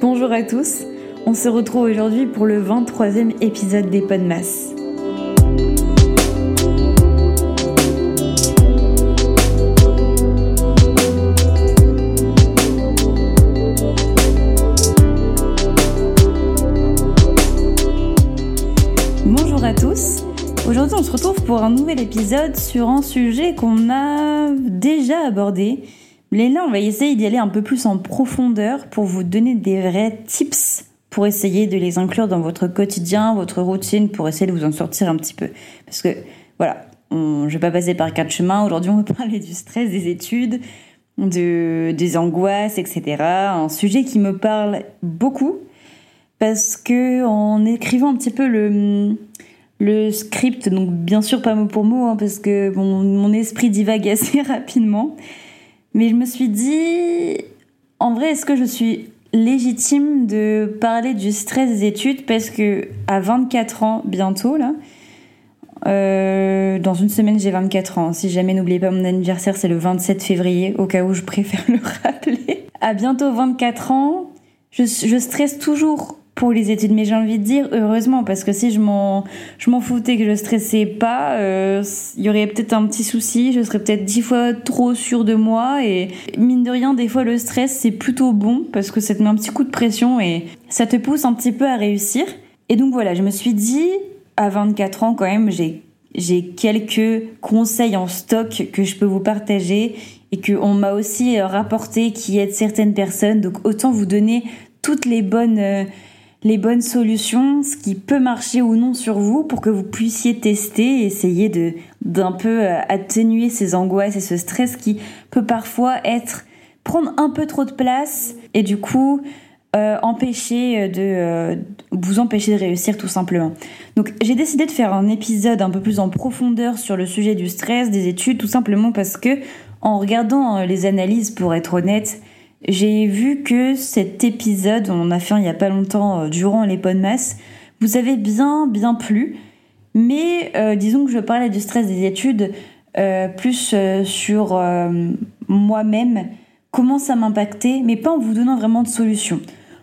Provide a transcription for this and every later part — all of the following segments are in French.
Bonjour à tous, on se retrouve aujourd'hui pour le 23e épisode des Podmas. Bonjour à tous, aujourd'hui on se retrouve pour un nouvel épisode sur un sujet qu'on a déjà abordé, mais là, on va essayer d'y aller un peu plus en profondeur pour vous donner des vrais tips pour essayer de les inclure dans votre quotidien, votre routine, pour essayer de vous en sortir un petit peu. Parce que, voilà, je vais pas passer par quatre chemins. Aujourd'hui, on va parler du stress des études, de, des angoisses, etc. Un sujet qui me parle beaucoup parce que en écrivant un petit peu le, le script, donc bien sûr pas mot pour mot, hein, parce que mon esprit divague assez rapidement. Mais je me suis dit, en vrai, est-ce que je suis légitime de parler du stress des études parce que à 24 ans bientôt là, euh, dans une semaine j'ai 24 ans. Si jamais n'oubliez pas mon anniversaire, c'est le 27 février, au cas où je préfère le rappeler. À bientôt 24 ans, je, je stresse toujours pour les études. Mais j'ai envie de dire heureusement parce que si je m'en je m'en foutais que je stressais pas, euh, il y aurait peut-être un petit souci. Je serais peut-être dix fois trop sûre de moi et mine de rien, des fois le stress c'est plutôt bon parce que ça te met un petit coup de pression et ça te pousse un petit peu à réussir. Et donc voilà, je me suis dit à 24 ans quand même, j'ai j'ai quelques conseils en stock que je peux vous partager et qu'on m'a aussi rapporté qui aident certaines personnes. Donc autant vous donner toutes les bonnes euh, les bonnes solutions, ce qui peut marcher ou non sur vous pour que vous puissiez tester, essayer de d'un peu euh, atténuer ces angoisses et ce stress qui peut parfois être prendre un peu trop de place et du coup euh, empêcher de euh, vous empêcher de réussir tout simplement. Donc j'ai décidé de faire un épisode un peu plus en profondeur sur le sujet du stress, des études, tout simplement parce que en regardant les analyses, pour être honnête, j'ai vu que cet épisode, on en a fait un il y a pas longtemps euh, durant les masse, vous avez bien bien plu. Mais euh, disons que je parlais du stress des études euh, plus sur moi-même, comment ça m'impactait, mais pas en vous donnant vraiment de solutions.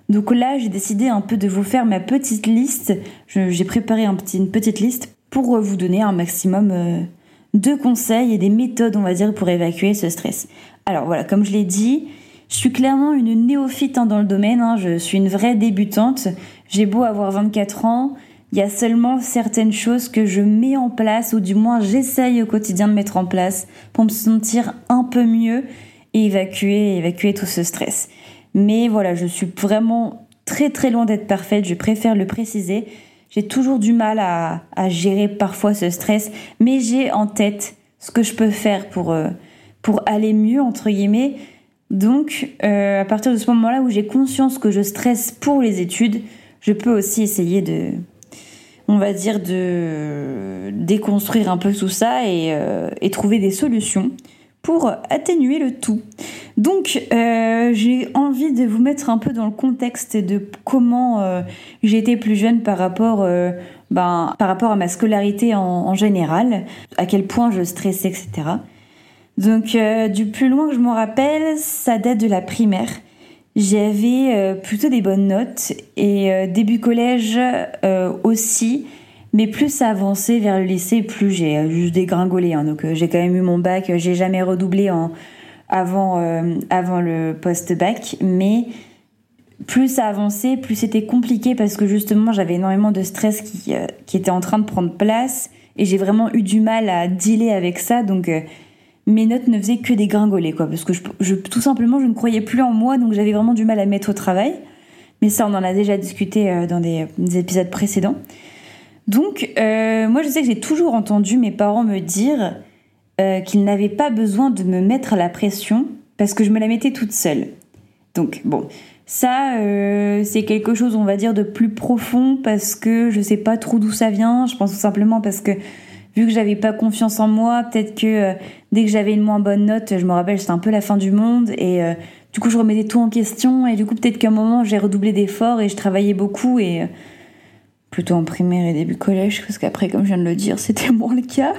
Donc là, j'ai décidé un peu de vous faire ma petite liste. J'ai préparé une petite liste pour vous donner un maximum de conseils et des méthodes, on va dire, pour évacuer ce stress. Alors voilà, comme je l'ai dit, je suis clairement une néophyte hein, dans le domaine, hein. je suis une vraie débutante. J'ai beau avoir 24 ans, il y a seulement certaines choses que je mets en place, ou du moins j'essaye au quotidien de mettre en place pour me sentir un peu mieux et évacuer, évacuer tout ce stress. Mais voilà, je suis vraiment très très loin d'être parfaite, je préfère le préciser. J'ai toujours du mal à, gérer parfois ce stress, mais j'ai en tête ce que je peux faire pour, euh, pour aller mieux, entre guillemets. Donc, euh, à partir de ce moment-là où j'ai conscience que je stresse pour les études, je peux aussi essayer de, on va dire, de déconstruire un peu tout ça et, euh, trouver des solutions pour atténuer le tout. Donc, euh, j'ai envie de vous mettre un peu dans le contexte de comment j'étais plus jeune par rapport, ben, par rapport à ma scolarité en, en général, à quel point je stressais, etc. Donc euh, du plus loin que je m'en rappelle, ça date de la primaire. J'avais euh, plutôt des bonnes notes et euh, début collège aussi, mais plus ça avançait vers le lycée, plus j'ai juste dégringolé. Hein. Donc j'ai quand même eu mon bac, j'ai jamais redoublé en, avant, avant le post-bac, mais plus ça avançait, plus c'était compliqué parce que justement j'avais énormément de stress qui, qui était en train de prendre place et j'ai vraiment eu du mal à dealer avec ça. Donc mes notes ne faisaient que des gringoler, quoi, parce que tout simplement, je ne croyais plus en moi, donc j'avais vraiment du mal à mettre au travail. Mais ça, on en a déjà discuté euh, dans des, épisodes précédents. Donc, euh, moi, je sais que j'ai toujours entendu mes parents me dire euh, qu'ils n'avaient pas besoin de me mettre la pression parce que je me la mettais toute seule. Donc, bon, ça, c'est quelque chose, on va dire, de plus profond parce que je sais pas trop d'où ça vient. Je pense tout simplement parce que vu que j'avais pas confiance en moi, peut-être que euh, dès que j'avais une moins bonne note, je me rappelle, c'était un peu la fin du monde et euh, du coup je remettais tout en question et du coup peut-être qu'à un moment j'ai redoublé d'efforts et je travaillais beaucoup et euh, plutôt en primaire et début collège parce qu'après comme je viens de le dire, c'était moins le cas.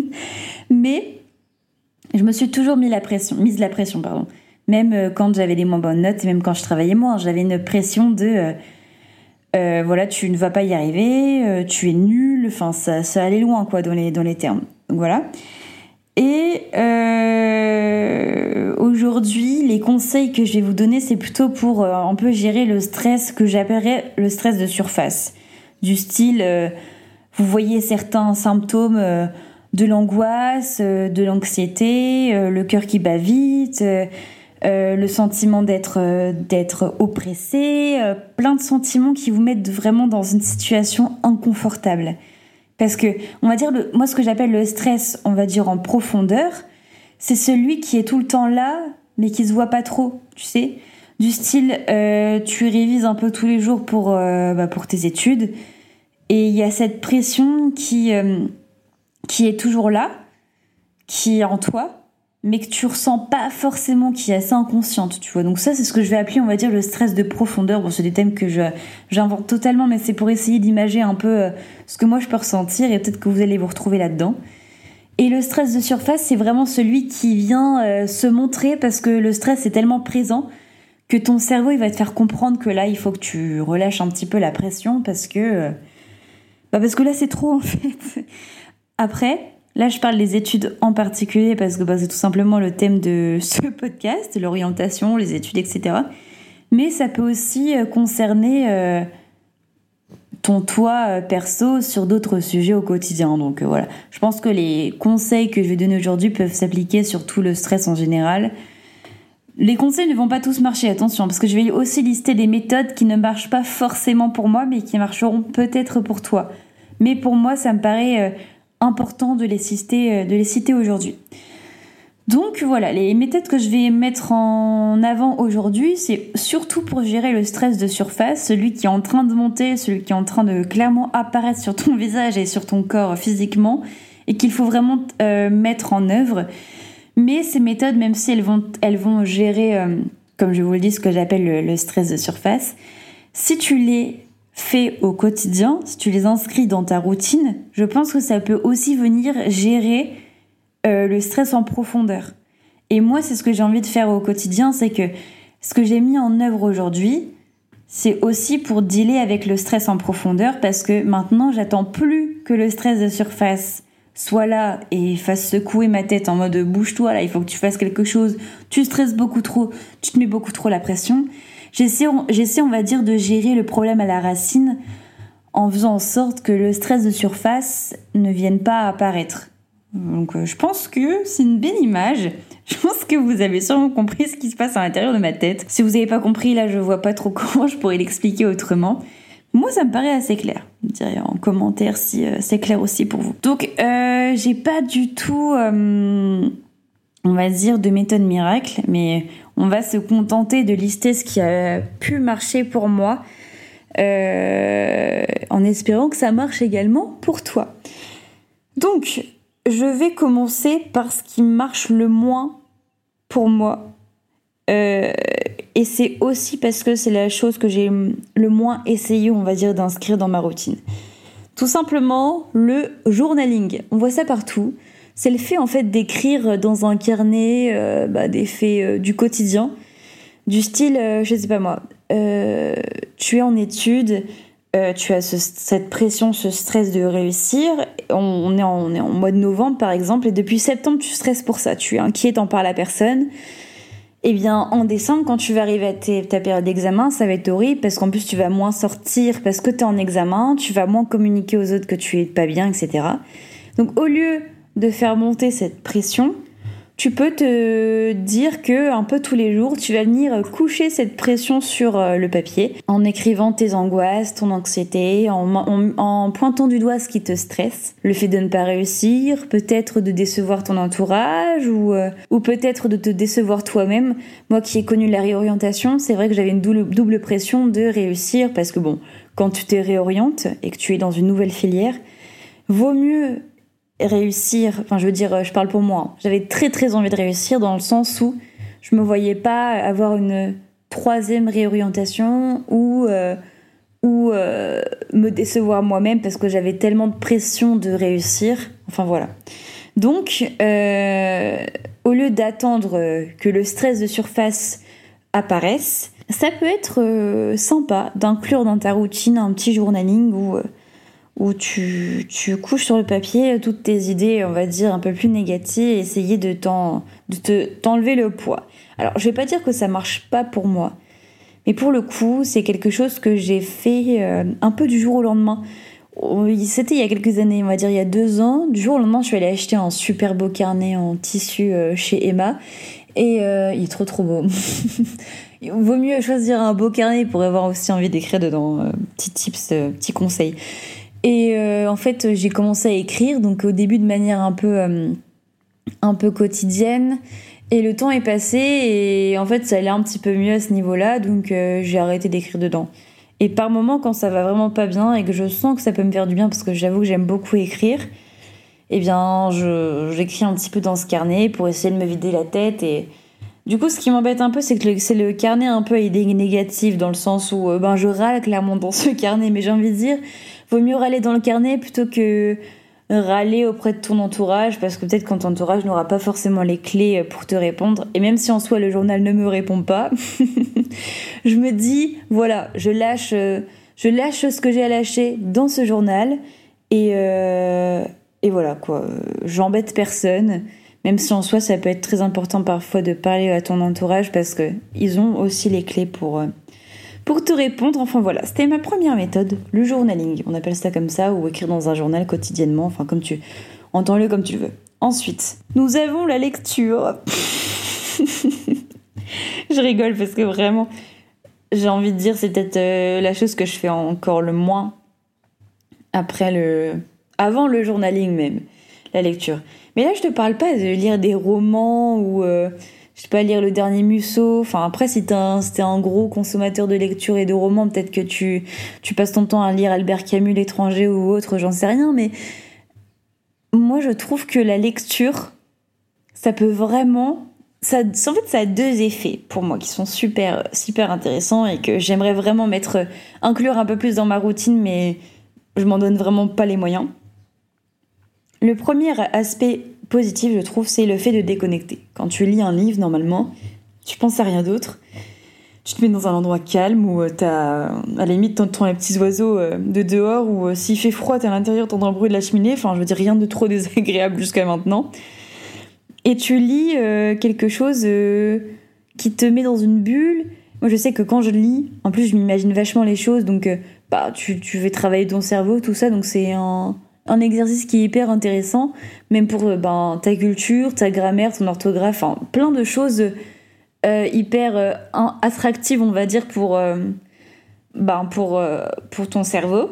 Mais je me suis toujours mis la pression, mise la pression pardon. Même quand j'avais des moins bonnes notes, et même quand je travaillais moins, j'avais une pression de voilà, tu ne vas pas y arriver, tu es nul, enfin ça, ça allait loin quoi dans les, dans les termes. Donc voilà. Et aujourd'hui, les conseils que je vais vous donner, c'est plutôt pour un peu gérer le stress que j'appellerais le stress de surface. Du style, vous voyez certains symptômes de l'angoisse, euh, de l'anxiété, euh, le cœur qui bat vite, euh, le sentiment d'être d'être oppressé, plein de sentiments qui vous mettent vraiment dans une situation inconfortable. Parce que on va dire moi ce que j'appelle le stress, on va dire en profondeur, c'est celui qui est tout le temps là mais qui se voit pas trop, tu sais, du style tu révises un peu tous les jours pour bah, pour tes études et il y a cette pression qui qui est toujours là, qui est en toi, mais que tu ressens pas forcément, qui est assez inconsciente, tu vois. Donc ça, c'est ce que je vais appeler, on va dire, le stress de profondeur. Bon, c'est des thèmes que j'invente totalement, mais c'est pour essayer d'imager un peu euh, ce que moi je peux ressentir et peut-être que vous allez vous retrouver là-dedans. Et le stress de surface, c'est vraiment celui qui vient euh, se montrer parce que le stress est tellement présent que ton cerveau, il va te faire comprendre que là, il faut que tu relâches un petit peu la pression parce que... Euh, bah parce que là, c'est trop, en fait. Après, là je parle des études en particulier parce que bah, c'est tout simplement le thème de ce podcast, l'orientation, les études, etc. Mais ça peut aussi euh, concerner euh, ton toi euh, perso sur d'autres sujets au quotidien. Donc voilà, je pense que les conseils que je vais donner aujourd'hui peuvent s'appliquer sur tout le stress en général. Les conseils ne vont pas tous marcher, attention, parce que je vais aussi lister des méthodes qui ne marchent pas forcément pour moi, mais qui marcheront peut-être pour toi. Mais pour moi, ça me paraît important de les citer, euh, citer aujourd'hui. Donc voilà, les méthodes que je vais mettre en avant aujourd'hui, c'est surtout pour gérer le stress de surface, celui qui est en train de monter, celui qui est en train de clairement apparaître sur ton visage et sur ton corps physiquement, et qu'il faut vraiment euh, mettre en œuvre. Mais ces méthodes, même si elles vont, elles vont gérer, euh, comme je vous le dis, ce que j'appelle le stress de surface, si tu les fait au quotidien, si tu les inscris dans ta routine, je pense que ça peut aussi venir gérer euh, le stress en profondeur. Et moi, c'est ce que j'ai envie de faire au quotidien, c'est que ce que j'ai mis en œuvre aujourd'hui, c'est aussi pour dealer avec le stress en profondeur parce que maintenant, j'attends plus que le stress de surface soit là et fasse secouer ma tête en mode bouge-toi là, il faut que tu fasses quelque chose, tu stresses beaucoup trop, tu te mets beaucoup trop la pression. J'essaie, on va dire, de gérer le problème à la racine en faisant en sorte que le stress de surface ne vienne pas apparaître. Donc euh, je pense que c'est une belle image. Je pense que vous avez sûrement compris ce qui se passe à l'intérieur de ma tête. Si vous n'avez pas compris, là je vois pas trop comment je pourrais l'expliquer autrement. Moi ça me paraît assez clair. Dirais en commentaire si euh, c'est clair aussi pour vous. Donc euh, j'ai pas du tout, on va dire, de méthode miracle, mais on va se contenter de lister ce qui a pu marcher pour moi, euh, en espérant que ça marche également pour toi. Donc, je vais commencer par ce qui marche le moins pour moi. Euh, et c'est aussi parce que c'est la chose que j'ai le moins essayé, on va dire, d'inscrire dans ma routine. Tout simplement, le journaling. On voit ça partout c'est le fait en fait d'écrire dans un carnet euh, bah, des faits euh, du quotidien, du style, euh, je sais pas moi, tu es en études, tu as cette pression, ce stress de réussir. On, est en, est en mois de novembre par exemple, et depuis septembre tu stresses pour ça, tu es inquiet, t'en parles à personne. Eh bien, en décembre, quand tu vas arriver à ta période d'examen, ça va être horrible parce qu'en plus, tu vas moins sortir parce que tu es en examen, tu vas moins communiquer aux autres que tu es pas bien, etc. Donc, au lieu de faire monter cette pression, tu peux te dire que un peu tous les jours, tu vas venir coucher cette pression sur euh, le papier en écrivant tes angoisses, ton anxiété, en, pointant du doigt ce qui te stresse, le fait de ne pas réussir, peut-être de décevoir ton entourage ou, euh, ou peut-être de te décevoir toi-même. Moi qui ai connu la réorientation, c'est vrai que j'avais une double, double pression de réussir parce que bon, quand tu te réorientes et que tu es dans une nouvelle filière, vaut mieux réussir, enfin je veux dire, je parle pour moi, j'avais très très envie de réussir dans le sens où je me voyais pas avoir une troisième réorientation ou, euh, ou euh, me décevoir moi-même parce que j'avais tellement de pression de réussir, enfin voilà. Donc, euh, au lieu d'attendre que le stress de surface apparaisse, ça peut être sympa d'inclure dans ta routine un petit journaling où où tu, couches sur le papier toutes tes idées, on va dire, un peu plus négatives et essayer de t'enlever le poids. Alors, je vais pas dire que ça marche pas pour moi, mais pour le coup, c'est quelque chose que j'ai fait euh, un peu du jour au lendemain. C'était il y a quelques années, on va dire il y a deux ans. Du jour au lendemain, je suis allée acheter un super beau carnet en tissu euh, chez Emma. Et euh, il est trop trop beau. il vaut mieux choisir un beau carnet pour avoir aussi envie d'écrire dedans. petits tips, petits conseils. Et euh, en fait, j'ai commencé à écrire, donc au début de manière un peu, euh, un peu quotidienne. Et le temps est passé et en fait, ça allait un petit peu mieux à ce niveau-là, donc euh, j'ai arrêté d'écrire dedans. Et par moments, quand ça va vraiment pas bien et que je sens que ça peut me faire du bien, parce que j'avoue que j'aime beaucoup écrire, eh bien, j'écris un petit peu dans ce carnet pour essayer de me vider la tête. Et du coup, ce qui m'embête un peu, c'est que c'est le carnet un peu à idées négatives, dans le sens où ben, je râle clairement dans ce carnet, mais j'ai envie de dire, vaut mieux râler dans le carnet plutôt que râler auprès de ton entourage parce que peut-être que ton entourage n'aura pas forcément les clés pour te répondre. Et même si en soi le journal ne me répond pas je me dis voilà je lâche je lâche ce que j'ai à lâcher dans ce journal. Et euh, et voilà quoi. J'embête personne même si en soi ça peut être très important parfois de parler à ton entourage parce que ils ont aussi les clés pour euh, pour te répondre, enfin voilà, c'était ma première méthode, le journaling. On appelle ça comme ça, ou écrire dans un journal quotidiennement, enfin comme tu... Entends-le comme tu veux. Ensuite, nous avons la lecture. je rigole parce que vraiment, j'ai envie de dire, c'est peut-être euh, la chose que je fais encore le moins après le... Avant le journaling même, la lecture. Mais là, je te parle pas de lire des romans ou... Euh, je sais pas, lire le dernier Musso. Enfin, après, si t'es un, un, gros consommateur de lecture et de romans, peut-être que tu, tu passes ton temps à lire Albert Camus, l'étranger ou autre, j'en sais rien, mais moi, je trouve que la lecture, ça peut vraiment, ça, en fait, ça a deux effets pour moi qui sont super, super intéressants et que j'aimerais vraiment mettre, inclure un peu plus dans ma routine, mais je m'en donne vraiment pas les moyens. Le premier aspect positif, je trouve, c'est le fait de déconnecter. Quand tu lis un livre, normalement, tu penses à rien d'autre. Tu te mets dans un endroit calme où euh, t'as, à la limite, t'entends les petits oiseaux euh, de dehors ou euh, s'il fait froid, t'es à l'intérieur, t'entends le bruit de la cheminée. Enfin, je veux dire, rien de trop désagréable jusqu'à maintenant. Et tu lis quelque chose qui te met dans une bulle. Moi, je sais que quand je lis, en plus, je m'imagine vachement les choses, donc bah, tu, tu veux travailler ton cerveau, tout ça, donc c'est un un exercice qui est hyper intéressant, même pour euh, ben, ta culture, ta grammaire, ton orthographe, enfin, plein de choses euh, hyper euh, attractives, on va dire, pour, ben, pour, pour ton cerveau.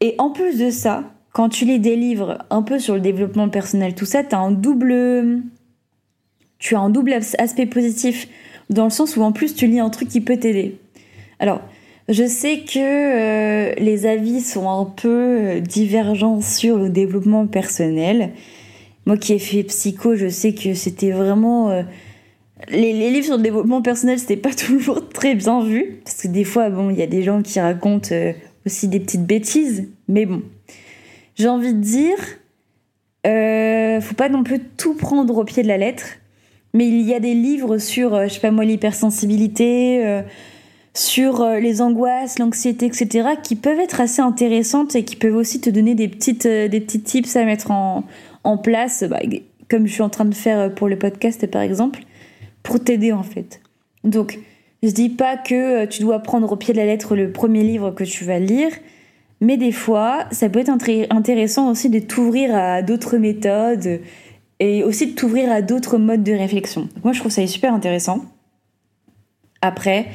Et en plus de ça, quand tu lis des livres un peu sur le développement personnel, tout ça, tu un double. Tu as un double aspect positif, dans le sens où en plus tu lis un truc qui peut t'aider. Alors, je sais que euh, les avis sont un peu euh, divergents sur le développement personnel. Moi qui ai fait psycho, je sais que c'était vraiment... Euh, les, livres sur le développement personnel, c'était pas toujours très bien vu. Parce que des fois, bon, il y a des gens qui racontent aussi des petites bêtises. Mais bon, j'ai envie de dire, faut pas non plus tout prendre au pied de la lettre. Mais il y a des livres sur, je sais pas moi, l'hypersensibilité sur euh, les angoisses, l'anxiété, etc., qui peuvent être assez intéressantes et qui peuvent aussi te donner des petites, euh, des petits tips à mettre en, place, bah, comme je suis en train de faire euh, pour le podcast par exemple, pour t'aider en fait. Donc, je dis pas que tu dois prendre au pied de la lettre le premier livre que tu vas lire, mais des fois, ça peut être intéressant aussi de t'ouvrir à d'autres méthodes et aussi de t'ouvrir à d'autres modes de réflexion. moi, je trouve ça super intéressant. Après,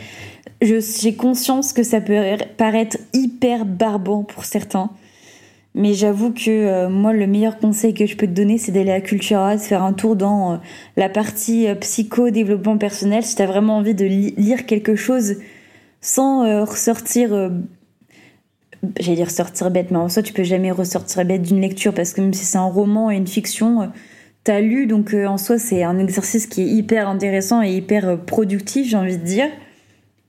j'ai conscience que ça peut paraître hyper barbant pour certains. Mais j'avoue que euh, moi, le meilleur conseil que je peux te donner, c'est d'aller à Cultura, de faire un tour dans euh, la partie euh, psycho-développement personnel. Si tu as vraiment envie de lire quelque chose sans ressortir, j'allais dire sortir bête, mais en soi, tu peux jamais ressortir bête d'une lecture parce que même si c'est un roman et une fiction, tu as lu, donc en soi, c'est un exercice qui est hyper intéressant et hyper productif, j'ai envie de dire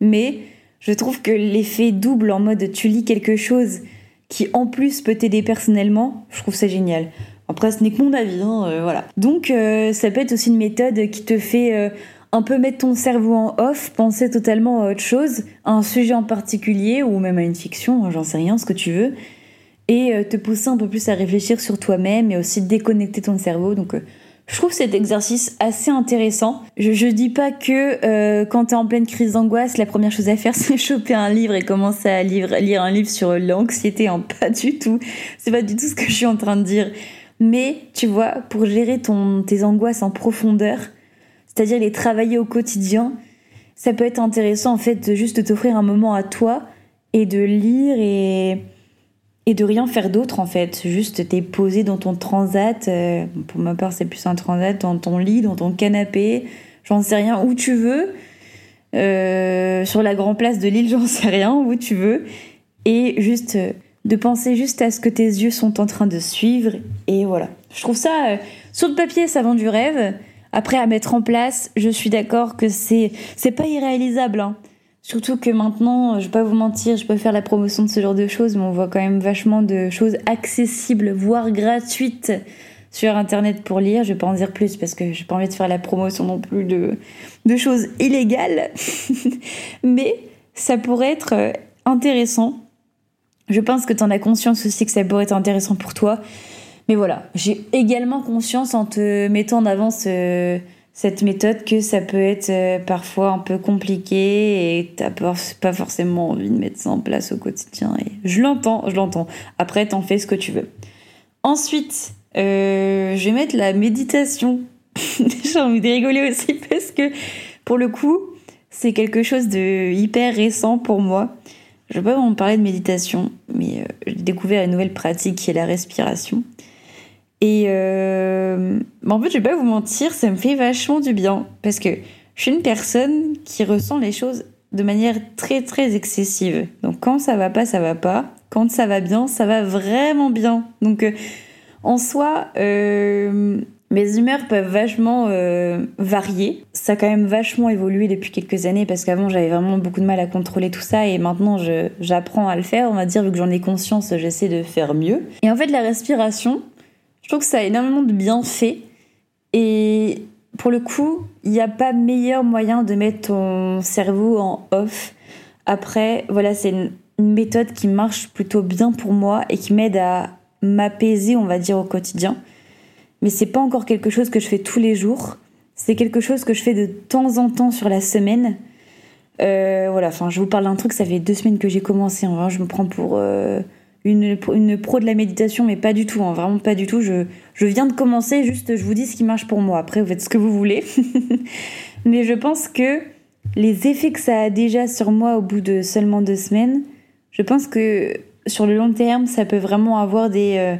mais je trouve que l'effet double en mode tu lis quelque chose qui en plus peut t'aider personnellement, je trouve ça génial. Après, ce n'est que mon avis, hein, voilà. Donc, ça peut être aussi une méthode qui te fait un peu mettre ton cerveau en off, penser totalement à autre chose, à un sujet en particulier ou même à une fiction, hein, j'en sais rien, ce que tu veux, et euh, te pousser un peu plus à réfléchir sur toi-même et aussi déconnecter ton cerveau. Donc euh, je trouve cet exercice assez intéressant. Je, je dis pas que euh, quand t'es en pleine crise d'angoisse, la première chose à faire c'est choper un livre et commencer à lire, lire un livre sur l'anxiété. Hein. Pas du tout. C'est pas du tout ce que je suis en train de dire. Mais tu vois, pour gérer ton, tes angoisses en profondeur, c'est-à-dire les travailler au quotidien, ça peut être intéressant en fait de juste t'offrir un moment à toi et de lire et, et de rien faire d'autre en fait. Juste t'es posé dans ton transat, euh, pour ma part c'est plus un transat, dans ton lit, dans ton canapé, j'en sais rien, où tu veux, euh, sur la grande place de l'île, j'en sais rien, où tu veux, et juste euh, de penser juste à ce que tes yeux sont en train de suivre, et voilà. Je trouve ça, sur le papier ça vend du rêve, après, à mettre en place, je suis d'accord que c'est c'est pas irréalisable. Hein. Surtout que maintenant, je vais pas vous mentir, je peux faire la promotion de ce genre de choses, mais on voit quand même vachement de choses accessibles, voire gratuites sur internet pour lire. Je vais pas en dire plus parce que j'ai pas envie de faire la promotion non plus de, de choses illégales. mais ça pourrait être euh, intéressant. Je pense que tu en as conscience aussi que ça pourrait être intéressant pour toi. Mais voilà, j'ai également conscience en te mettant en avant cette méthode que ça peut être euh, parfois un peu compliqué et t'as pas forcément envie de mettre ça en place au quotidien. Et je l'entends, je l'entends. Après, t'en fais ce que tu veux. Ensuite, euh, je vais mettre la méditation. j'ai envie de rigoler aussi parce que pour le coup, c'est quelque chose de hyper récent pour moi. Je vais pas vraiment parler de méditation, mais euh, j'ai découvert une nouvelle pratique qui est la respiration. Et euh, en fait, je vais pas vous mentir, ça me fait vachement du bien parce que je suis une personne qui ressent les choses de manière très très excessive. Donc quand ça va pas, ça va pas. Quand ça va bien, ça va vraiment bien. Donc euh, en soi, euh, mes humeurs peuvent vachement varier. Ça a quand même vachement évolué depuis quelques années parce qu'avant j'avais vraiment beaucoup de mal à contrôler tout ça et maintenant j'apprends à le faire. On va dire vu que j'en ai conscience, j'essaie de faire mieux. Et en fait, la respiration, je trouve que ça a énormément de bienfaits. Et pour le coup, il n'y a pas meilleur moyen de mettre ton cerveau en off. Après, voilà, c'est une, méthode qui marche plutôt bien pour moi et qui m'aide à m'apaiser, on va dire, au quotidien. Mais c'est pas encore quelque chose que je fais tous les jours. C'est quelque chose que je fais de temps en temps sur la semaine. Euh, voilà, enfin, je vous parle d'un truc, ça fait deux semaines que j'ai commencé. En vrai, je me prends pour. Euh, une, une, pro de la méditation, mais pas du tout, hein, vraiment pas du tout. Je, viens de commencer, juste je vous dis ce qui marche pour moi. Après, vous faites ce que vous voulez. mais je pense que les effets que ça a déjà sur moi au bout de seulement deux semaines, je pense que sur le long terme, ça peut vraiment avoir des, euh,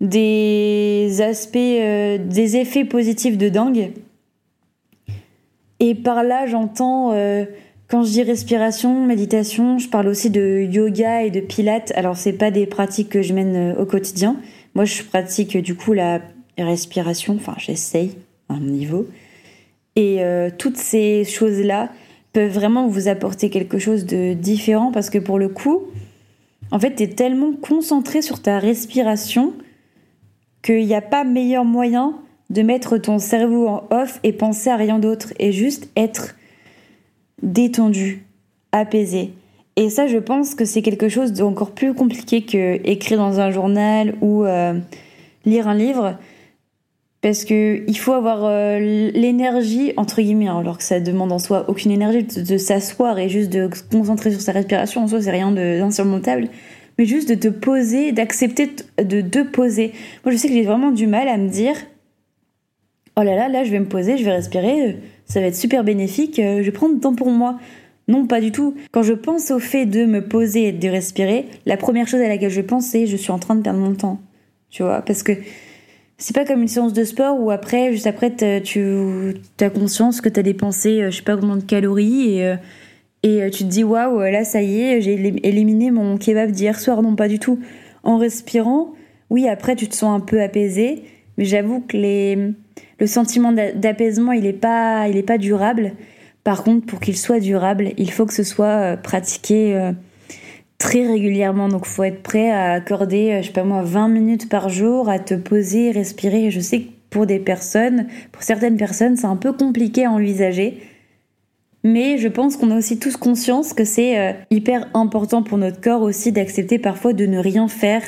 des aspects, euh, des effets positifs de dingue. Et par là, j'entends euh, quand je dis respiration, méditation, je parle aussi de yoga et de pilates. Alors c'est pas des pratiques que je mène euh, au quotidien. Moi je pratique du coup la respiration, enfin j'essaye à mon niveau. Et euh, toutes ces choses-là peuvent vraiment vous apporter quelque chose de différent parce que pour le coup, en fait, tu es tellement concentré sur ta respiration qu'il n'y a pas meilleur moyen de mettre ton cerveau en off et penser à rien d'autre et juste être détendu, apaisé. Et ça, je pense que c'est quelque chose d'encore plus compliqué que écrire dans un journal ou euh, lire un livre. Parce que il faut avoir euh, l'énergie, entre guillemets, hein, alors que ça demande en soi aucune énergie, de, s'asseoir et juste de se concentrer sur sa respiration. En soi, c'est rien d'insurmontable. Mais juste de te poser, d'accepter de te poser. Moi, je sais que j'ai vraiment du mal à me dire oh là là, là, je vais me poser, je vais respirer ça va être super bénéfique, euh, je vais prendre du temps pour moi. Non, pas du tout. Quand je pense au fait de me poser et de respirer, la première chose à laquelle je pense, c'est je suis en train de perdre mon temps. Tu vois Parce que c'est pas comme une séance de sport où après, juste après, tu as conscience que tu as dépensé euh, je sais pas combien de calories et, euh, et tu te dis waouh, là ça y est, j'ai éliminé mon kebab d'hier soir. Non, pas du tout. En respirant, oui, après tu te sens un peu apaisé, mais j'avoue que les le sentiment d'apaisement, il n'est pas, il pas durable. Par contre, pour qu'il soit durable, il faut que ce soit euh, pratiqué euh, très régulièrement. Donc, faut être prêt à accorder, je sais pas moi, 20 minutes par jour à te poser, respirer. Je sais que pour des personnes, pour certaines personnes, c'est un peu compliqué à envisager. Mais je pense qu'on a aussi tous conscience que c'est euh, hyper important pour notre corps aussi d'accepter parfois de ne rien faire,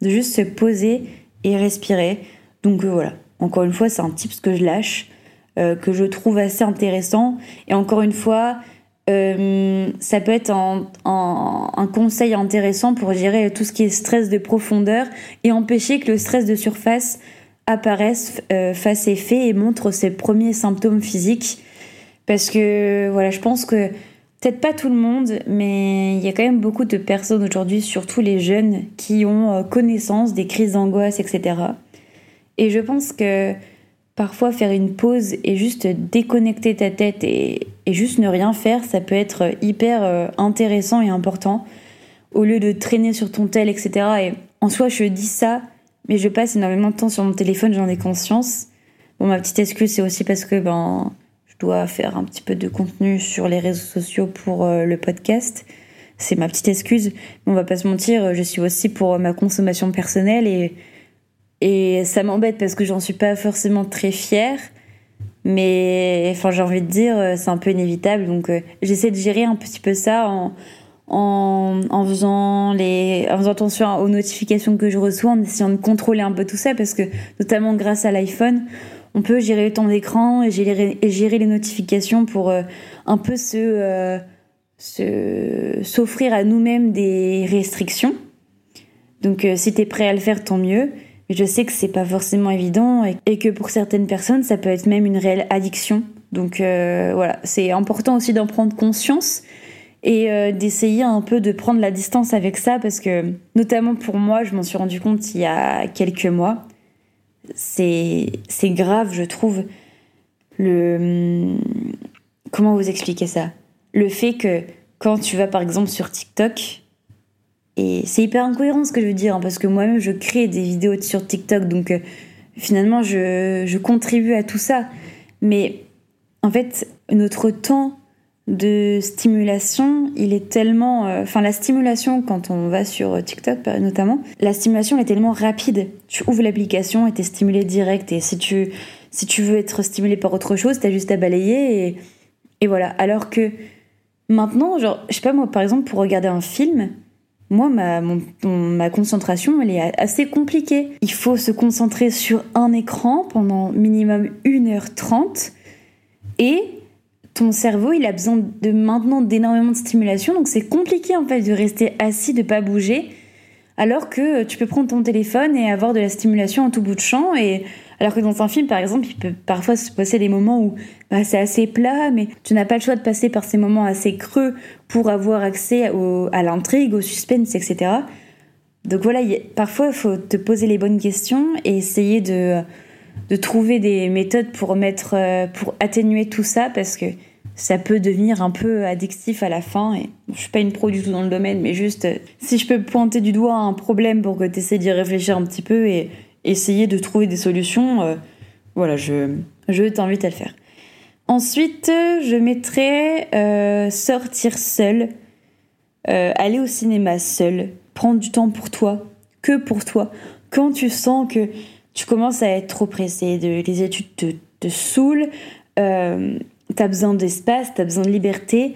de juste se poser et respirer. Donc euh, voilà, encore une fois, c'est un tip que je lâche, euh, que je trouve assez intéressant. Et encore une fois, ça peut être un, conseil intéressant pour gérer tout ce qui est stress de profondeur et empêcher que le stress de surface apparaisse, fasse effet et montre ses premiers symptômes physiques parce que voilà, je pense que peut-être pas tout le monde, mais il y a quand même beaucoup de personnes aujourd'hui, surtout les jeunes, qui ont euh, connaissance des crises d'angoisse, etc. Et je pense que parfois faire une pause et juste déconnecter ta tête et, juste ne rien faire, ça peut être hyper euh, intéressant et important au lieu de traîner sur ton tel, etc. Et en soi, je dis ça, mais je passe énormément de temps sur mon téléphone, j'en ai conscience. Bon, ma petite excuse, c'est aussi parce que ben, dois faire un petit peu de contenu sur les réseaux sociaux pour euh, le podcast. C'est ma petite excuse. Mais on va pas se mentir, je suis aussi pour ma consommation personnelle et, et ça m'embête parce que j'en suis pas forcément très fière. Mais enfin, j'ai envie de dire, c'est un peu inévitable. Donc, euh, j'essaie de gérer un petit peu ça en, faisant les, en faisant attention aux notifications que je reçois, en essayant de contrôler un peu tout ça parce que, notamment grâce à l'iPhone, on peut gérer le temps d'écran et gérer, les notifications pour euh, un peu euh, se, s'offrir à nous-mêmes des restrictions. Donc euh, si tu es prêt à le faire, tant mieux. Je sais que c'est pas forcément évident et, que pour certaines personnes, ça peut être même une réelle addiction. Donc voilà, c'est important aussi d'en prendre conscience et d'essayer un peu de prendre la distance avec ça parce que notamment pour moi, je m'en suis rendu compte il y a quelques mois c'est grave, je trouve. Le comment vous expliquer ça? Le fait que quand tu vas par exemple sur TikTok et c'est hyper incohérent ce que je veux dire hein, parce que moi-même je crée des vidéos sur TikTok donc euh, finalement je, contribue à tout ça. Mais en fait, notre temps de stimulation, il est tellement... Euh, enfin, la stimulation, quand on va sur TikTok notamment, la stimulation est tellement rapide. Tu ouvres l'application et t'es stimulé direct. Et si tu, si tu veux être stimulé par autre chose, t'as juste à balayer et, et voilà. Alors que maintenant, genre, je sais pas moi, par exemple, pour regarder un film, moi, ma, concentration, elle est assez compliquée. Il faut se concentrer sur un écran pendant minimum 1h30 et ton cerveau, il a besoin de maintenant d'énormément de stimulation, donc c'est compliqué en fait de rester assis, de pas bouger, alors que tu peux prendre ton téléphone et avoir de la stimulation en tout bout de champ, et alors que dans un film, par exemple, il peut parfois se passer des moments où bah, c'est assez plat, mais tu n'as pas le choix de passer par ces moments assez creux pour avoir accès à l'intrigue, au suspense, etc. Donc voilà, parfois il faut te poser les bonnes questions et essayer de, de trouver des méthodes pour mettre, euh, pour atténuer tout ça, parce que ça peut devenir un peu addictif à la fin. Et je suis pas une pro du tout dans le domaine, mais juste euh, si je peux pointer du doigt un problème pour que tu essaies d'y réfléchir un petit peu et essayer de trouver des solutions, euh, voilà, je, je t'invite à le faire. Ensuite, je mettrai euh, sortir seul, aller au cinéma seul, prendre du temps pour toi, que pour toi. Quand tu sens que tu commences à être trop pressé, de, les études te, te saoulent, tu as besoin d'espace, tu as besoin de liberté,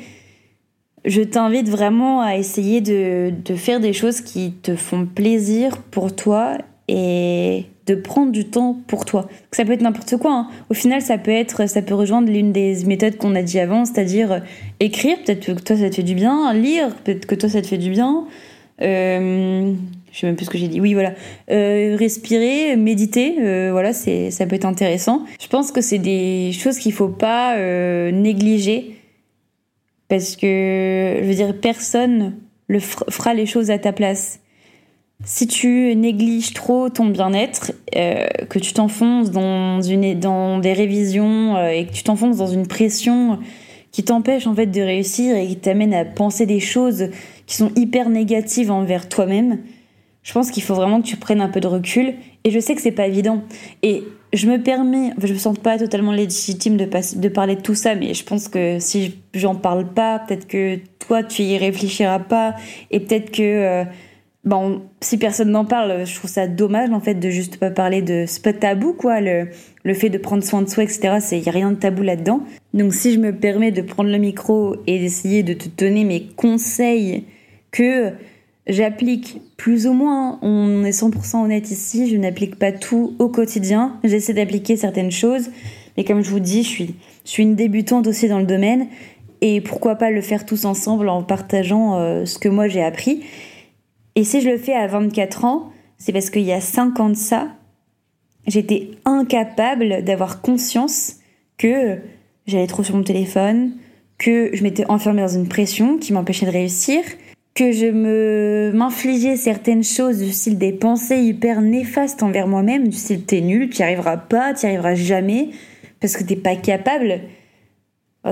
je t'invite vraiment à essayer de, faire des choses qui te font plaisir pour toi et de prendre du temps pour toi. Ça peut être n'importe quoi. Hein. Au final, ça peut être, ça peut rejoindre l'une des méthodes qu'on a dit avant, c'est-à-dire euh, écrire. Peut-être que toi ça te fait du bien, lire. Peut-être que toi ça te fait du bien. Euh, je sais même plus ce que j'ai dit. Oui, voilà. Euh, respirer, méditer, euh, voilà, c'est, ça peut être intéressant. Je pense que c'est des choses qu'il faut pas euh, négliger parce que, je veux dire, personne le fera les choses à ta place. Si tu négliges trop ton bien-être, que tu t'enfonces dans, une, dans des révisions et que tu t'enfonces dans une pression qui t'empêche en fait de réussir et qui t'amène à penser des choses qui sont hyper négatives envers toi-même, je pense qu'il faut vraiment que tu prennes un peu de recul. Et je sais que c'est pas évident. Et je me permets, je me sens pas totalement légitime de, de parler de tout ça, mais je pense que si j'en parle pas, peut-être que toi tu y réfléchiras pas, et peut-être que euh, bon, si personne n'en parle, je trouve ça dommage en fait de juste pas parler de ce pas tabou quoi, le, le fait de prendre soin de soi, etc. C'est y a rien de tabou là-dedans. Donc si je me permets de prendre le micro et d'essayer de te donner mes conseils que J'applique plus ou moins, on est 100% honnête ici, je n'applique pas tout au quotidien, j'essaie d'appliquer certaines choses, mais comme je vous dis, je suis, je suis une débutante aussi dans le domaine, et pourquoi pas le faire tous ensemble en partageant euh, ce que moi j'ai appris. Et si je le fais à 24 ans, c'est parce qu'il y a 5 ans de ça, j'étais incapable d'avoir conscience que j'allais trop sur mon téléphone, que je m'étais enfermée dans une pression qui m'empêchait de réussir, que je me m'infligeais certaines choses du style des pensées hyper néfastes envers moi-même, du style t'es nul, tu n'y arriveras pas, tu n'y arriveras jamais, parce que t'es pas capable.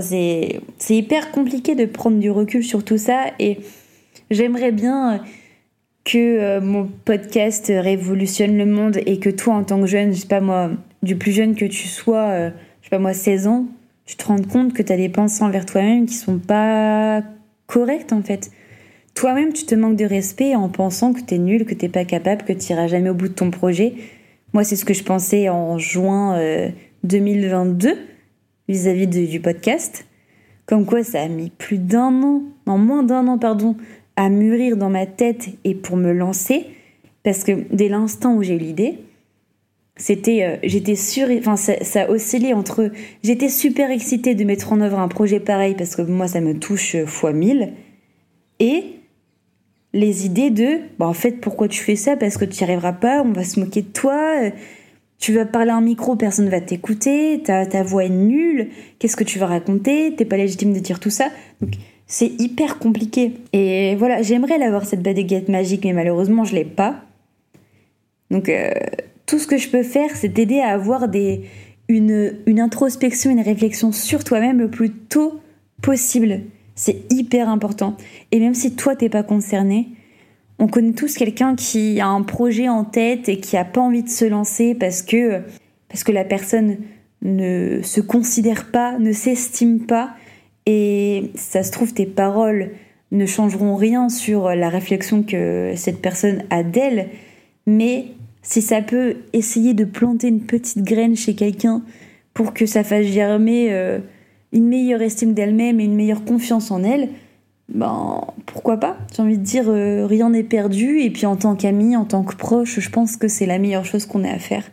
c'est hyper compliqué de prendre du recul sur tout ça et j'aimerais bien que euh, mon podcast révolutionne le monde et que toi en tant que jeune, je sais pas moi, du plus jeune que tu sois, euh, je sais pas moi, 16 ans, tu te rends compte que tu as des pensées envers toi-même qui sont pas correctes en fait toi-même, tu te manques de respect en pensant que t'es nul, que t'es pas capable, que tu iras jamais au bout de ton projet. Moi, c'est ce que je pensais en juin 2022 euh, vis-à-vis du podcast. Comme quoi, ça a mis plus d'un an, non, moins d'un an, pardon, à mûrir dans ma tête et pour me lancer. Parce que dès l'instant où j'ai eu l'idée, c'était, euh, j'étais sûre, enfin, ça, ça oscillait entre, j'étais super excitée de mettre en œuvre un projet pareil parce que moi, ça me touche euh, fois mille. Et les idées de bah en fait pourquoi tu fais ça? Parce que tu n'y arriveras pas on va se moquer de toi euh, tu vas parler en micro personne ne va t'écouter ta, ta voix est nulle qu'est-ce que tu vas raconter? T'es pas légitime de dire tout ça c'est hyper compliqué. Et voilà j'aimerais l'avoir cette baguette magique mais malheureusement je l'ai pas. Donc euh, tout ce que je peux faire c'est t'aider à avoir des une, une introspection une réflexion sur toi-même le plus tôt possible. C'est hyper important. Et même si toi t'es pas concerné, on connaît tous quelqu'un qui a un projet en tête et qui a pas envie de se lancer parce que parce que la personne ne se considère pas, ne s'estime pas et ça se trouve tes paroles ne changeront rien sur la réflexion que cette personne a d'elle, mais si ça peut essayer de planter une petite graine chez quelqu'un pour que ça fasse germer euh, une meilleure estime d'elle-même et une meilleure confiance en elle, ben pourquoi pas? J'ai envie de dire euh, rien n'est perdu. Et puis en tant qu'ami, en tant que proche, je pense que c'est la meilleure chose qu'on ait à faire.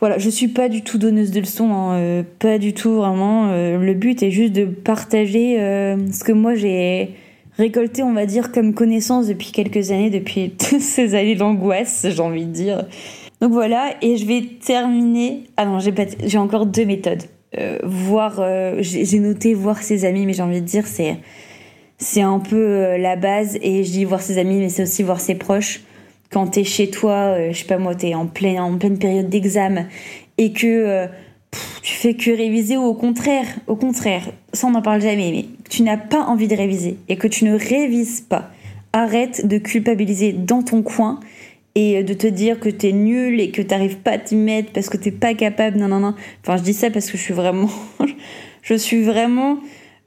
Voilà, je suis pas du tout donneuse de leçons, hein, euh, pas du tout vraiment. Euh, le but est juste de partager ce que moi j'ai récolté, on va dire, comme connaissance depuis quelques années, depuis toutes ces années d'angoisse, j'ai envie de dire. Donc voilà, et je vais terminer. Ah non, j'ai encore deux méthodes. Euh, voir, euh, j'ai noté voir ses amis, mais j'ai envie de dire c'est c'est un peu euh, la base. Et je dis voir ses amis, mais c'est aussi voir ses proches. Quand t'es chez toi, je sais pas moi, t'es en pleine en pleine période d'examen et que tu fais que réviser ou au contraire, au contraire, ça on n'en parle jamais, mais tu n'as pas envie de réviser et que tu ne révises pas. Arrête de culpabiliser dans ton coin et de te dire que t'es nul et que t'arrives pas à t'y mettre parce que t'es pas capable, non, non, non. Enfin, je dis ça parce que je suis vraiment, je suis vraiment,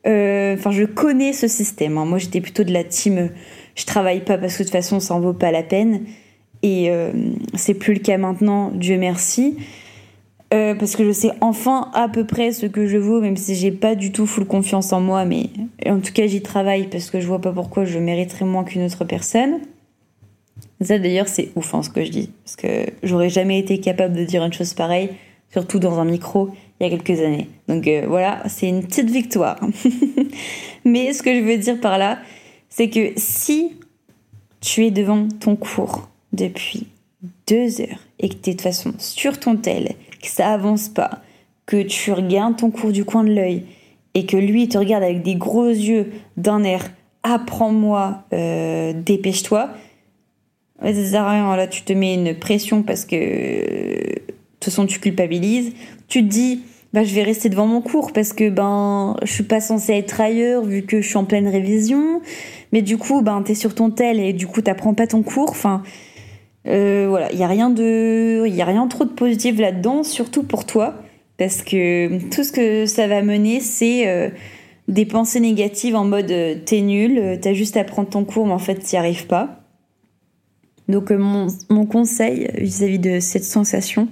euh, enfin, je connais ce système. Hein. Moi, j'étais plutôt de la team, je travaille pas parce que de toute façon, ça en vaut pas la peine. Et euh, c'est plus le cas maintenant, Dieu merci. Euh, parce que je sais enfin à peu près ce que je vaux, même si j'ai pas du tout full confiance en moi, mais en tout cas j'y travaille parce que je vois pas pourquoi je mériterais moins qu'une autre personne. Ça d'ailleurs c'est ouf hein, ce que je dis, parce que j'aurais jamais été capable de dire une chose pareille, surtout dans un micro il y a quelques années. Donc euh, voilà, c'est une petite victoire. Mais ce que je veux dire par là, c'est que si tu es devant ton cours depuis deux heures et que tu es de toute façon sur ton tel, que ça avance pas, que tu regardes ton cours du coin de l'œil et que lui te regarde avec des gros yeux d'un air apprends-moi, euh, dépêche-toi, ça sert à rien. Là, tu te mets une pression parce que de toute façon, tu culpabilises. Tu te dis, bah, je vais rester devant mon cours parce que ben, je suis pas censée être ailleurs vu que je suis en pleine révision. Mais du coup, ben, t'es sur ton tel et du coup, t'apprends pas ton cours. Enfin, Euh, voilà, il n'y a rien de, il a rien trop de positif là-dedans, surtout pour toi, parce que tout ce que ça va mener, c'est euh, des pensées négatives en mode euh, t'es nul, t'as juste à prendre ton cours, mais en fait t'y arrives pas. Donc mon, mon conseil vis-à-vis de cette sensation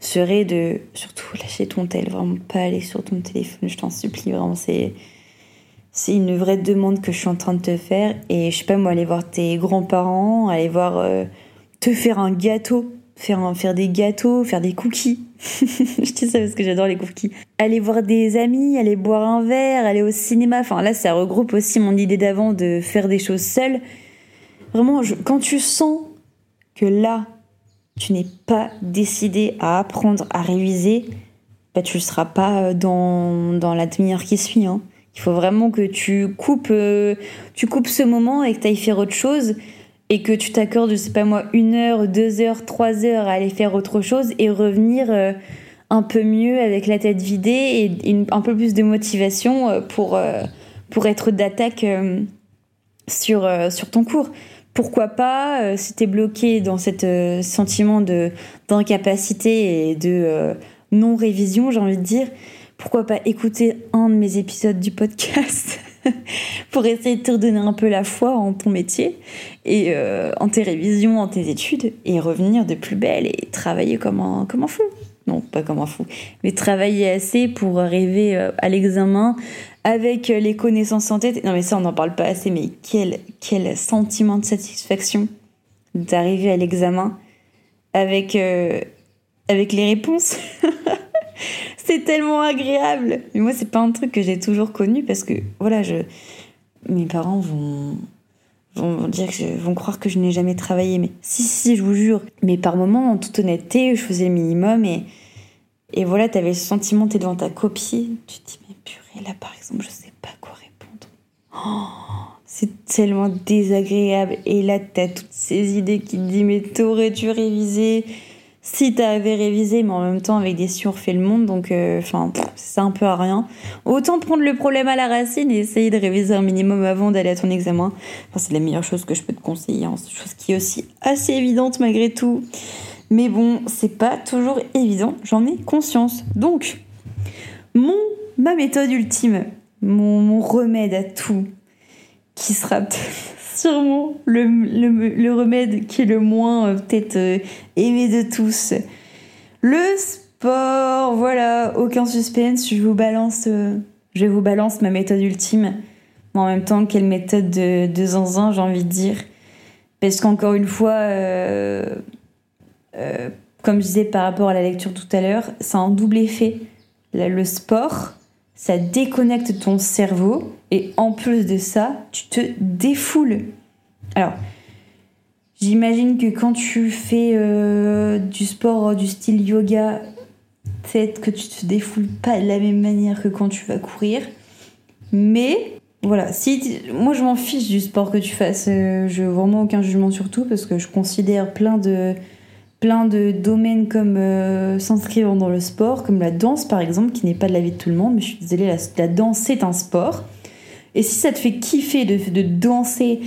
serait de surtout lâcher ton tel, vraiment pas aller sur ton téléphone, je t'en supplie, vraiment c'est c'est une vraie demande que je suis en train de te faire et je sais pas moi aller voir tes grands-parents, aller voir te faire un gâteau, faire, faire des gâteaux, faire des cookies. je dis ça parce que j'adore les cookies. Aller voir des amis, aller boire un verre, aller au cinéma. Enfin là, ça regroupe aussi mon idée d'avant de faire des choses seule. Vraiment, quand tu sens que là, tu n'es pas décidé à apprendre à réviser, bah, tu ne seras pas dans, dans la demi-heure qui suit. Hein. Il faut vraiment que tu coupes, euh, tu coupes ce moment et que tu ailles faire autre chose et que tu t'accordes, je sais pas moi, une heure, deux heures, trois heures à aller faire autre chose et revenir euh, un peu mieux avec la tête vidée et un peu plus de motivation euh, pour, pour être d'attaque sur, sur ton cours. Pourquoi pas, si t'es bloqué dans ce sentiment d'incapacité et de non-révision, j'ai envie de dire, pourquoi pas écouter un de mes épisodes du podcast pour essayer de te redonner un peu la foi en ton métier et euh, en tes révisions, en tes études et revenir de plus belle et travailler comme un, comme un fou. Non, pas comme un fou, mais travailler assez pour arriver euh, à l'examen avec les connaissances en tête. Non, mais ça, on n'en parle pas assez, mais quel, quel sentiment de satisfaction d'arriver à l'examen avec, euh, avec les réponses. c'est tellement agréable. Mais moi, c'est pas un truc que j'ai toujours connu parce que, voilà, je... mes parents vont, vont dire que vont croire que je n'ai jamais travaillé. Mais si, si, je vous jure. Mais par moments, en toute honnêteté, je faisais le minimum et, et voilà, t'avais ce sentiment, t'es devant ta copie. Tu te dis, mais purée, là, par exemple, je sais pas quoi répondre. Oh, c'est tellement désagréable. Et là, t'as toutes ces idées qui te disent, mais t'aurais dû réviser si t'avais révisé, mais en même temps avec des si le monde, donc euh, enfin c'est un peu à rien. Autant prendre le problème à la racine et essayer de réviser un minimum avant d'aller à ton examen. C'est la meilleure chose que je peux te conseiller, hein. chose qui est aussi assez évidente malgré tout. Mais bon, c'est pas toujours évident, j'en ai conscience. Donc, mon ma méthode ultime, mon, mon remède à tout, qui sera sûrement le, le, remède qui est le moins euh, peut-être euh, aimé de tous. Le sport, voilà, aucun suspense, je vous balance, euh, je vous balance ma méthode ultime. Mais en même temps, quelle méthode de, de zinzin, j'ai envie de dire. Parce qu'encore une fois, comme je disais par rapport à la lecture tout à l'heure, c'est un double effet. le sport, ça déconnecte ton cerveau et en plus de ça, tu te défoules. Alors, j'imagine que quand tu fais euh, du sport du style yoga, peut-être que tu te défoules pas de la même manière que quand tu vas courir. Mais voilà, moi je m'en fiche du sport que tu fasses, euh, je vraiment aucun jugement sur tout parce que je considère plein de plein de domaines comme euh, s'inscrire dans le sport, comme la danse par exemple, qui n'est pas de la vie de tout le monde, mais je suis désolée, la, danse c'est un sport. Et si ça te fait kiffer de, danser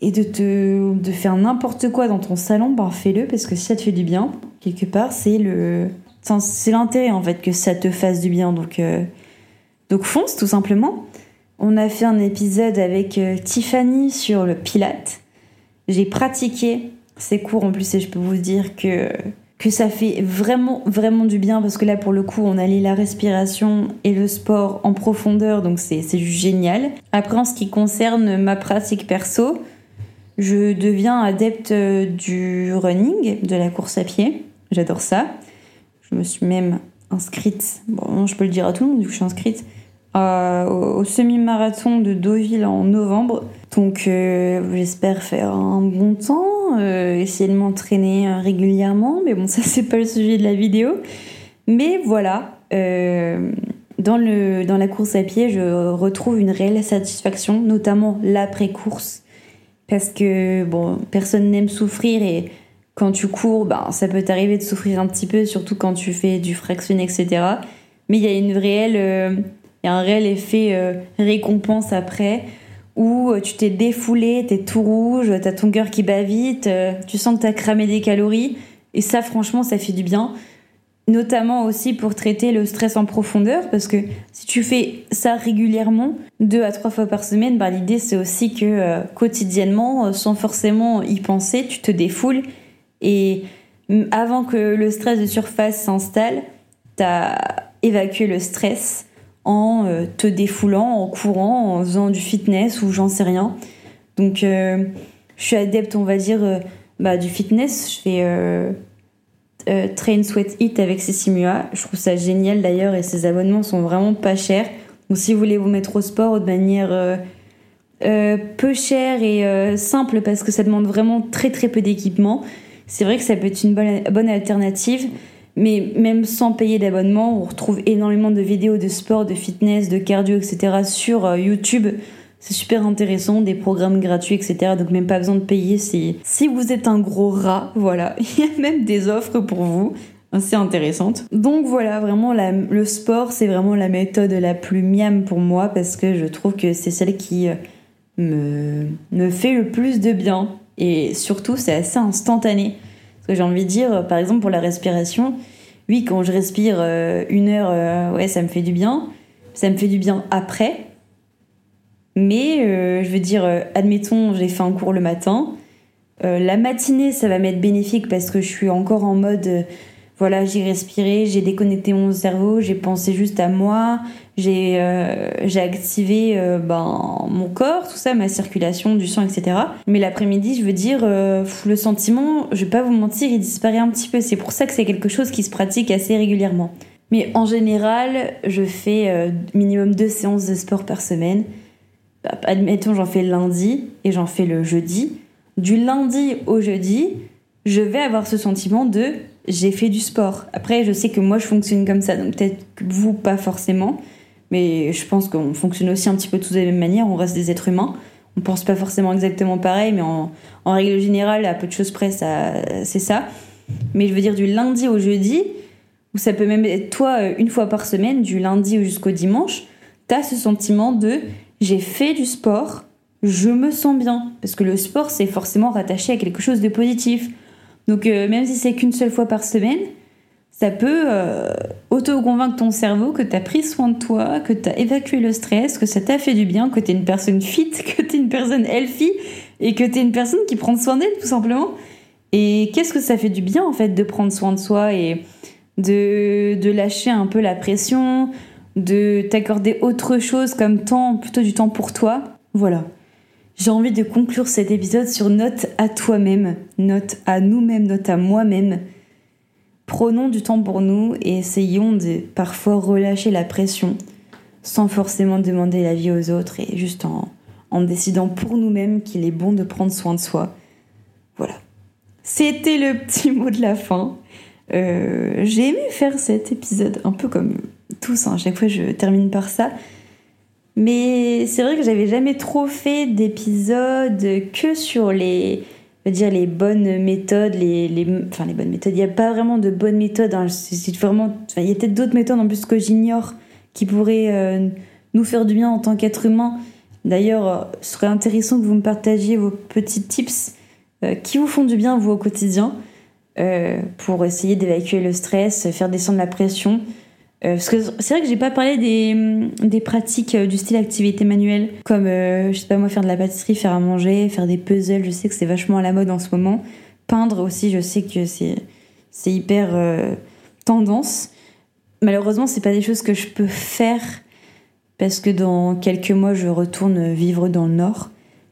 et de, te, de faire n'importe quoi dans ton salon, ben fais-le parce que si ça te fait du bien, quelque part, c'est le c'est l'intérêt en fait que ça te fasse du bien. Donc, euh, donc fonce tout simplement. On a fait un épisode avec euh, Tiffany sur le pilate. J'ai pratiqué c'est court en plus et je peux vous dire que que ça fait vraiment vraiment du bien parce que là pour le coup on allie la respiration et le sport en profondeur donc c'est génial. Après en ce qui concerne ma pratique perso, je deviens adepte du running, de la course à pied. J'adore ça. Je me suis même inscrite, bon je peux le dire à tout le monde vu que je suis inscrite, au, semi-marathon de Deauville en novembre. Donc euh, j'espère faire un bon temps, euh, essayer de m'entraîner euh, régulièrement, mais bon ça c'est pas le sujet de la vidéo. Mais voilà, dans, le, dans la course à pied, je retrouve une réelle satisfaction, notamment l'après-course, parce que bon, personne n'aime souffrir et quand tu cours, ben, ça peut t'arriver de souffrir un petit peu, surtout quand tu fais du fractionné, etc. Mais il y a une réelle il y a un réel effet euh, récompense après où tu t'es défoulé, t'es tout rouge, t'as ton cœur qui bat vite, tu sens que t'as cramé des calories. Et ça, franchement, ça fait du bien. Notamment aussi pour traiter le stress en profondeur, parce que si tu fais ça régulièrement, deux à trois fois par semaine, bah, l'idée c'est aussi que euh, quotidiennement, euh, sans forcément y penser, tu te défoules. Et avant que le stress de surface s'installe, tu as évacué le stress en euh, te défoulant, en courant, en faisant du fitness ou j'en sais rien. Donc je suis adepte, on va dire, bah, du fitness. Je fais euh, Train Sweat Eat avec Cécimua. Je trouve ça génial d'ailleurs et ces abonnements sont vraiment pas chers. Donc si vous voulez vous mettre au sport de manière euh, euh, peu chère et simple parce que ça demande vraiment très très peu d'équipement, c'est vrai que ça peut être une bonne alternative. Mais même sans payer d'abonnement, on retrouve énormément de vidéos de sport, de fitness, de cardio, etc. sur YouTube. C'est super intéressant, des programmes gratuits, etc. Donc même pas besoin de payer si, si vous êtes un gros rat. Voilà, il y a même des offres pour vous assez intéressantes. Donc voilà, vraiment le sport, c'est vraiment la méthode la plus miam pour moi parce que je trouve que c'est celle qui euh, me, me fait le plus de bien. Et surtout, c'est assez instantané. Parce que j'ai envie de dire, par exemple, pour la respiration, oui, quand je respire euh, une heure, euh, ouais, ça me fait du bien. Ça me fait du bien après, mais euh, je veux dire, admettons, j'ai fait un cours le matin. La matinée, ça va m'être bénéfique parce que je suis encore en mode, voilà, j'ai respiré, j'ai déconnecté mon cerveau, j'ai pensé juste à moi, j'ai activé ben, mon corps, tout ça, ma circulation du sang, etc. Mais l'après-midi, je veux dire, le sentiment, je vais pas vous mentir, il disparaît un petit peu. C'est pour ça que c'est quelque chose qui se pratique assez régulièrement. Mais en général, je fais minimum deux séances de sport par semaine admettons j'en fais lundi et j'en fais le jeudi, du lundi au jeudi, je vais avoir ce sentiment de j'ai fait du sport. Après, je sais que moi je fonctionne comme ça, donc peut-être que vous pas forcément, mais je pense qu'on fonctionne aussi un petit peu tous de la même manière, on reste des êtres humains. On pense pas forcément exactement pareil, mais en, en règle générale, à peu de choses près, c'est ça. Mais je veux dire du lundi au jeudi, ou ça peut même être toi une fois par semaine, du lundi jusqu'au dimanche, tu as ce sentiment de j'ai fait du sport, je me sens bien. Parce que le sport, c'est forcément rattaché à quelque chose de positif. Donc euh, même si c'est qu'une seule fois par semaine, ça peut euh, auto-convaincre ton cerveau que tu as pris soin de toi, que tu as évacué le stress, que ça t'a fait du bien, que tu es une personne fit, que tu es une personne healthy et que tu es une personne qui prend soin d'elle tout simplement. Et qu'est-ce que ça fait du bien en fait de prendre soin de soi et de, de lâcher un peu la pression, de t'accorder autre chose comme temps, plutôt du temps pour toi? Voilà. J'ai envie de conclure cet épisode sur note à toi-même, note à nous-mêmes, note à moi-même. Prenons du temps pour nous et essayons de parfois relâcher la pression sans forcément demander l'avis aux autres et juste en, en décidant pour nous-mêmes qu'il est bon de prendre soin de soi. Voilà. C'était le petit mot de la fin. Euh, j'ai aimé faire cet épisode un peu comme tous, hein, à chaque fois je termine par ça. Mais c'est vrai que j'avais jamais trop fait d'épisodes que sur les, dire les bonnes méthodes, les, les, enfin les bonnes méthodes. Il n'y a pas vraiment de bonnes méthodes. Hein. vraiment, il y a peut-être d'autres méthodes en plus que j'ignore qui pourraient euh, nous faire du bien en tant qu'être humain. D'ailleurs, euh, ce serait intéressant que vous me partagiez vos petits tips euh, qui vous font du bien vous au quotidien pour essayer d'évacuer le stress, faire descendre la pression. Euh, parce que c'est vrai que j'ai pas parlé des, des pratiques euh, du style activité manuelle, comme, euh, je sais pas moi, faire de la pâtisserie, faire à manger, faire des puzzles, je sais que c'est vachement à la mode en ce moment. Peindre aussi, je sais que c'est, c'est hyper tendance. Malheureusement, c'est pas des choses que je peux faire parce que dans quelques mois, je retourne vivre dans le Nord.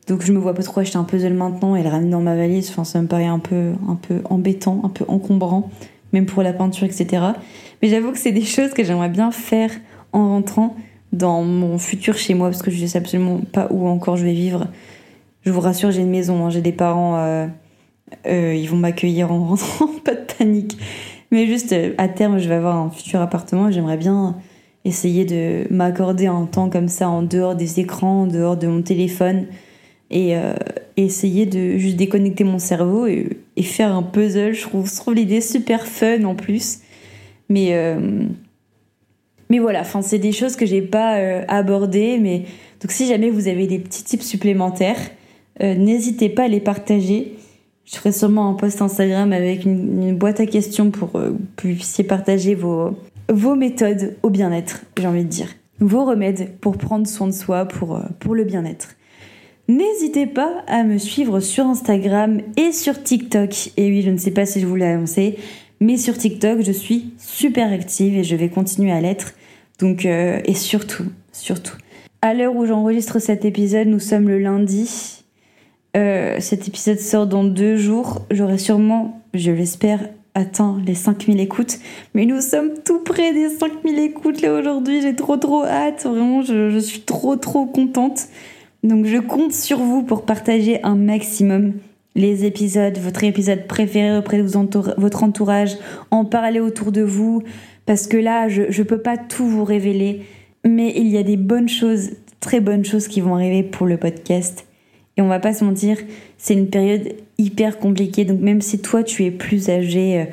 Donc je me vois pas trop acheter un puzzle maintenant et le ramener dans ma valise. Ça me paraît un peu, un peu embêtant, un peu encombrant, même pour la peinture, etc. Mais j'avoue que c'est des choses que j'aimerais bien faire en rentrant dans mon futur chez moi parce que je ne sais absolument pas où encore je vais vivre. Je vous rassure, j'ai une maison, hein, j'ai des parents, euh, euh, ils vont m'accueillir en rentrant, pas de panique. Mais juste euh, à terme, je vais avoir un futur appartement j'aimerais bien essayer de m'accorder un temps comme ça en dehors des écrans, en dehors de mon téléphone et essayer de juste déconnecter mon cerveau et, faire un puzzle. Je trouve, trouve l'idée super fun en plus. Mais, euh, Mais voilà, enfin, c'est des choses que j'ai pas euh, abordées. Mais donc, si jamais vous avez des petits tips supplémentaires, euh, n'hésitez pas à les partager. Je ferai sûrement un post Instagram avec une, boîte à questions pour euh, que vous puissiez partager vos, vos méthodes au bien-être, j'ai envie de dire. Vos remèdes pour prendre soin de soi, pour, pour le bien-être. N'hésitez pas à me suivre sur Instagram et sur TikTok. Et oui, je ne sais pas si je vous l'ai annoncé, mais sur TikTok, je suis super active et je vais continuer à l'être. Donc, euh, et surtout, surtout, à l'heure où j'enregistre cet épisode, nous sommes le lundi. Euh, cet épisode sort dans deux jours. J'aurai sûrement, je l'espère, atteint les 5000 écoutes. Mais nous sommes tout près des 5000 écoutes là aujourd'hui. J'ai trop trop hâte. Vraiment, je, je, suis trop trop contente. Donc je compte sur vous pour partager un maximum les épisodes, votre épisode préféré auprès de votre entourage, en parler autour de vous, parce que là, je ne peux pas tout vous révéler, mais il y a des bonnes choses, très bonnes choses qui vont arriver pour le podcast. Et on va pas se mentir, c'est une période hyper compliquée, donc même si toi tu es plus âgé, euh,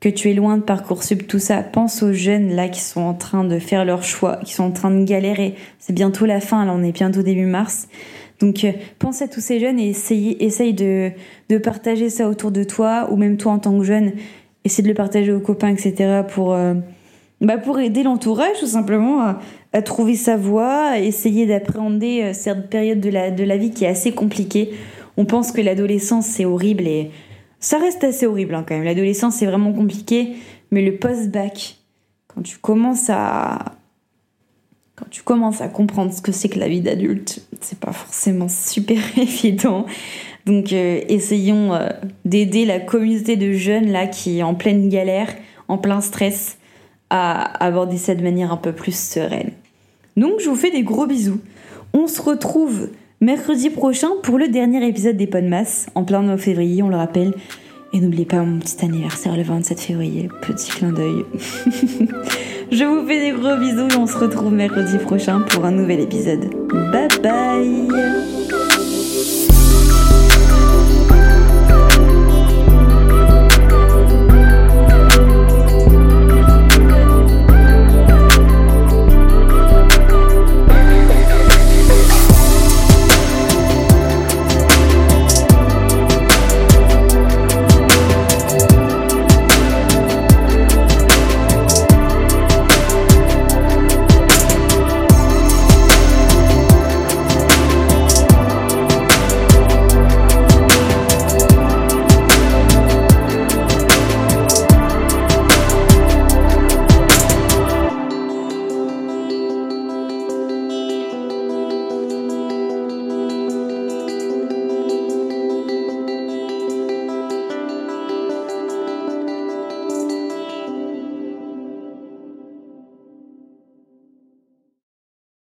que tu es loin de Parcoursup, tout ça, pense aux jeunes là qui sont en train de faire leur choix, qui sont en train de galérer. C'est bientôt la fin, là on est bientôt début mars. Donc euh, pense à tous ces jeunes et essaye, essaye de, partager ça autour de toi, ou même toi en tant que jeune, essaye de le partager aux copains, etc. pour, euh, bah pour aider l'entourage tout simplement à, à, trouver sa voie, à essayer d'appréhender euh, cette période de la, de la vie qui est assez compliquée. On pense que l'adolescence c'est horrible et ça reste assez horrible hein, quand même. L'adolescence c'est vraiment compliqué, mais le post-bac, quand tu commences à comprendre ce que c'est que la vie d'adulte, c'est pas forcément super évident. Donc euh, essayons euh, d'aider la communauté de jeunes là qui est en pleine galère, en plein stress, à aborder ça de manière un peu plus sereine. Donc je vous fais des gros bisous. On se retrouve mercredi prochain pour le dernier épisode des Podmas, en plein mois février, on le rappelle. Et n'oubliez pas mon petit anniversaire le 27 février, petit clin d'œil. Je vous fais des gros bisous et on se retrouve mercredi prochain pour un nouvel épisode. Bye bye